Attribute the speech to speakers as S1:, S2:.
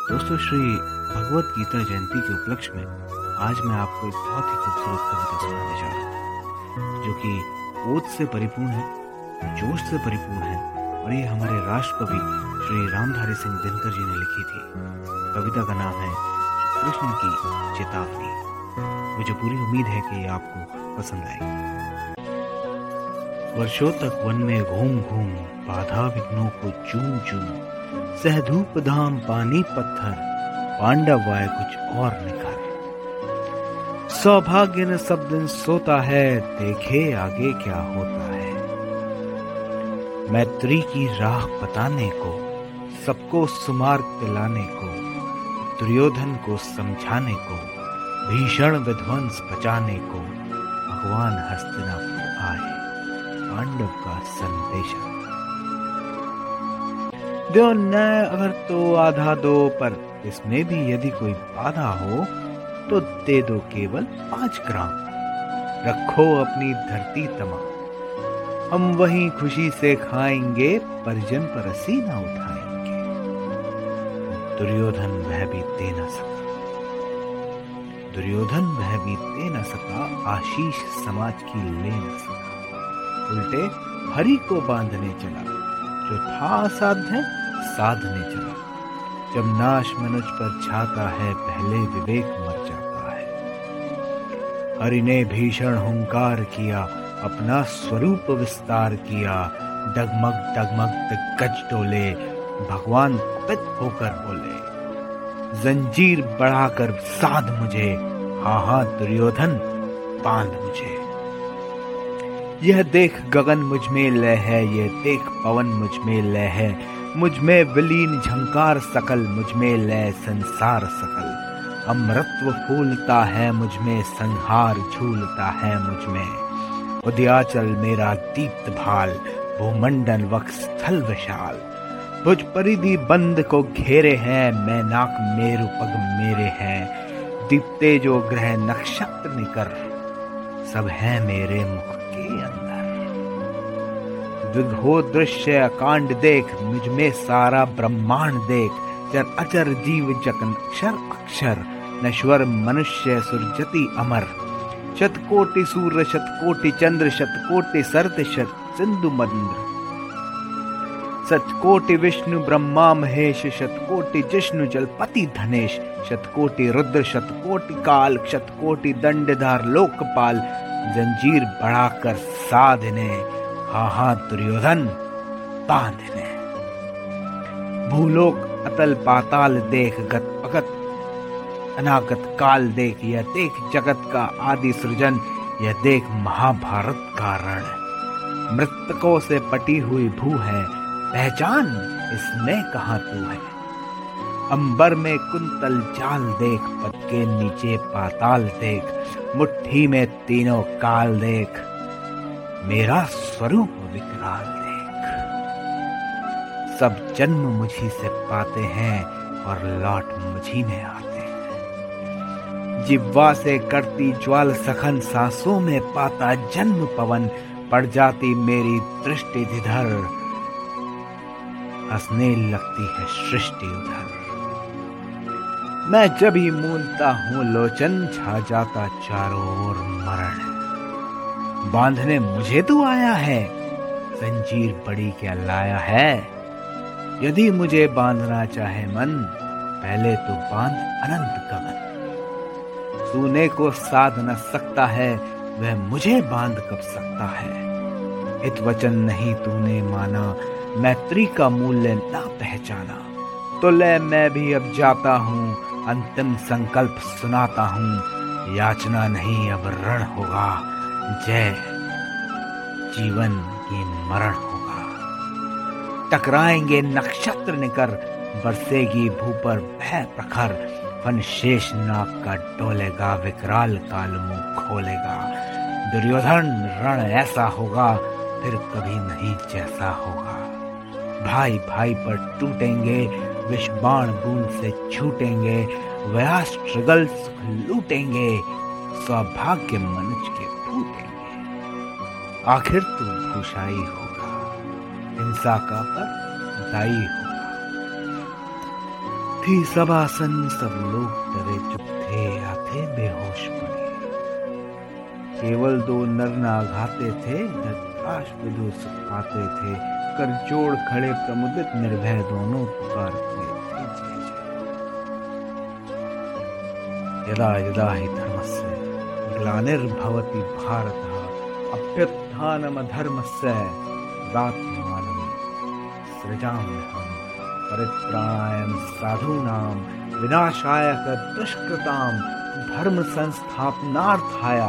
S1: दोस्तों, श्री भगवत गीता जयंती के उपलक्ष्य में आज मैं आपको एक बहुत ही खूबसूरत कविता सुनाने जा रहा हूँ, जो कि ओत से परिपूर्ण है, जोश से परिपूर्ण है, और ये हमारे राष्ट्रकवि श्री रामधारी सिंह दिनकर जी ने लिखी थी। कविता का नाम है कृष्ण की चेतावनी। मुझे पूरी उम्मीद है कि ये आपको पसंद आएगी। वर्षों तक वन में घूम घूम बाधा विघ्नों को चूम चूम सहधूप धाम पानी पत्थर, पांडव वाय कुछ और निखर सौभाग्य ने सब दिन सोता है, देखे आगे क्या होता है। मैत्री की राह बताने को, सबको सुमार्ग दिलाने को, दुर्योधन को समझाने को, भीषण विध्वंस बचाने को, भगवान हस्तिनापुर आए, पांडव का संदेशा। दो न अगर तो आधा दो पर इसमें भी यदि कोई बाधा हो तो दे दो केवल पाँच ग्राम। रखो अपनी धरती तमाम हम वही खुशी से खाएँगे, परिजन पर असी ना उठाएँगे। दुर्योधन वह भी दे न सका। दुर्योधन वह भी दे न सका, आशीष समाज की ले न सका। उल्टे हरि को बांधने चला, जो था साध्य साधने चला। जब नाश मनुज पर छाता है, पहले विवेक मर जाता है। हरि ने भीषण हुंकार किया, अपना स्वरूप विस्तार किया। डगमग डगमग दिग्गज डोले, भगवान कुपित होकर बोले, जंजीर बढ़ाकर साध मुझे हा हा दुर्योधन, बाँध मुझे। यह देख गगन मुझमें लय है, यह देख पवन मुझमें लय है। मुझमें विलीन झंकार सकल, मुझमें लय संसार सकल। अमृत्व फूलता है मुझमें, संहार झूलता है मुझमें। उदयाचल मेरा दीप्त भाल भूमंडल वक्स स्थल विशाल। भुज परिधि बंद को घेरे हैं, मैं नाक मेरु पग मेरे हैं। दीप्ते जो ग्रह नक्षत्र निकर, सब है मेरे मुख के अंदर। विभो दृश्य अकांड देख मुझमें सारा ब्रह्मांड देख। चर अचर जीव जकन अक्षर अक्षर नश्वर मनुष्य सुरजति अमर। शतकोटि सूर्य शतकोटि चंद्र, शतकोटि सरत शत सिंधु मंद्र सतकोटि विष्णु, ब्रह्मा महेश, शतकोटि जिष्णु, जलपति धनेश। शतकोटि रुद्र, शतकोटि काल, शतकोटि दंडधार लोकपाल। जंजीर बढ़ाकर साधने। हा हा दुर्योधन बांधने भूलोक अतल पाताल देख गत अगत अनागत काल देख यह देख जगत का आदि सृजन, यह देख महाभारत का रण। मृतकों से पटी हुई भू है, पहचान इसमें कहा तू है? अंबर में कुंतल जाल देख, पद के नीचे पाताल देख, मुट्ठी में तीनों काल देख। मेरा स्वरूप विकराल देख। सब जन्म मुझी से पाते हैं और लौट मुझी में आते हैं। जिब्वा से करती ज्वाल सखन सांसों में पाता जन्म पवन, पड़ जाती मेरी दृष्टि जिधर। हंसने लगती है सृष्टि उधर। मैं जब ही मूलता हूँ, लोचन छा जाता चारों ओर मरण। बांधने मुझे तो आया है। जंजीर बड़ी क्या लाया है? यदि मुझे बांधना चाहे मन, पहले तो बाँध अनंत गगन। सोने को साध न सकता है, वह मुझे बाँध कब सकता है? इत वचन नहीं तूने माना, मैत्री का मूल्य ना पहचाना। तो ले मैं भी अब जाता हूँ, अंतिम संकल्प सुनाता हूँ, याचना नहीं अब रण होगा। जय जीवन की मरण होगा। टकराएँगे नक्षत्र निकर, बरसेगी भू पर भय प्रखर। फन शेष नाग का डोलेगा, विकराल काल मुँह खोलेगा। दुर्योधन रण ऐसा होगा, फिर कभी नहीं जैसा होगा। भाई भाई पर टूटेंगे विष बाण बूंद से छूटेंगे, वया स्ट्रगल लूटेंगे, सौभाग्य मनुष्य के आखिर तू भूषाई होगा। हिंसा का पर दाई होगा। थी सभासन, सब लोग डरे चुप थे, या थे बेहोश पड़े। केवल दो नर नाघाते थे धताश विदुष पाते थे कर जोड़ खड़े प्रमुदित निर्भय दोनों पुकारते यदा यदा हि धर्मस्य ग्लानिर्भवति भारत अभ्युत्थानमधर्मस्य दात्मानं सृजाम्यहम् परित्राणाय साधूनां विनाशाय धर्म संस्थापनार्थाय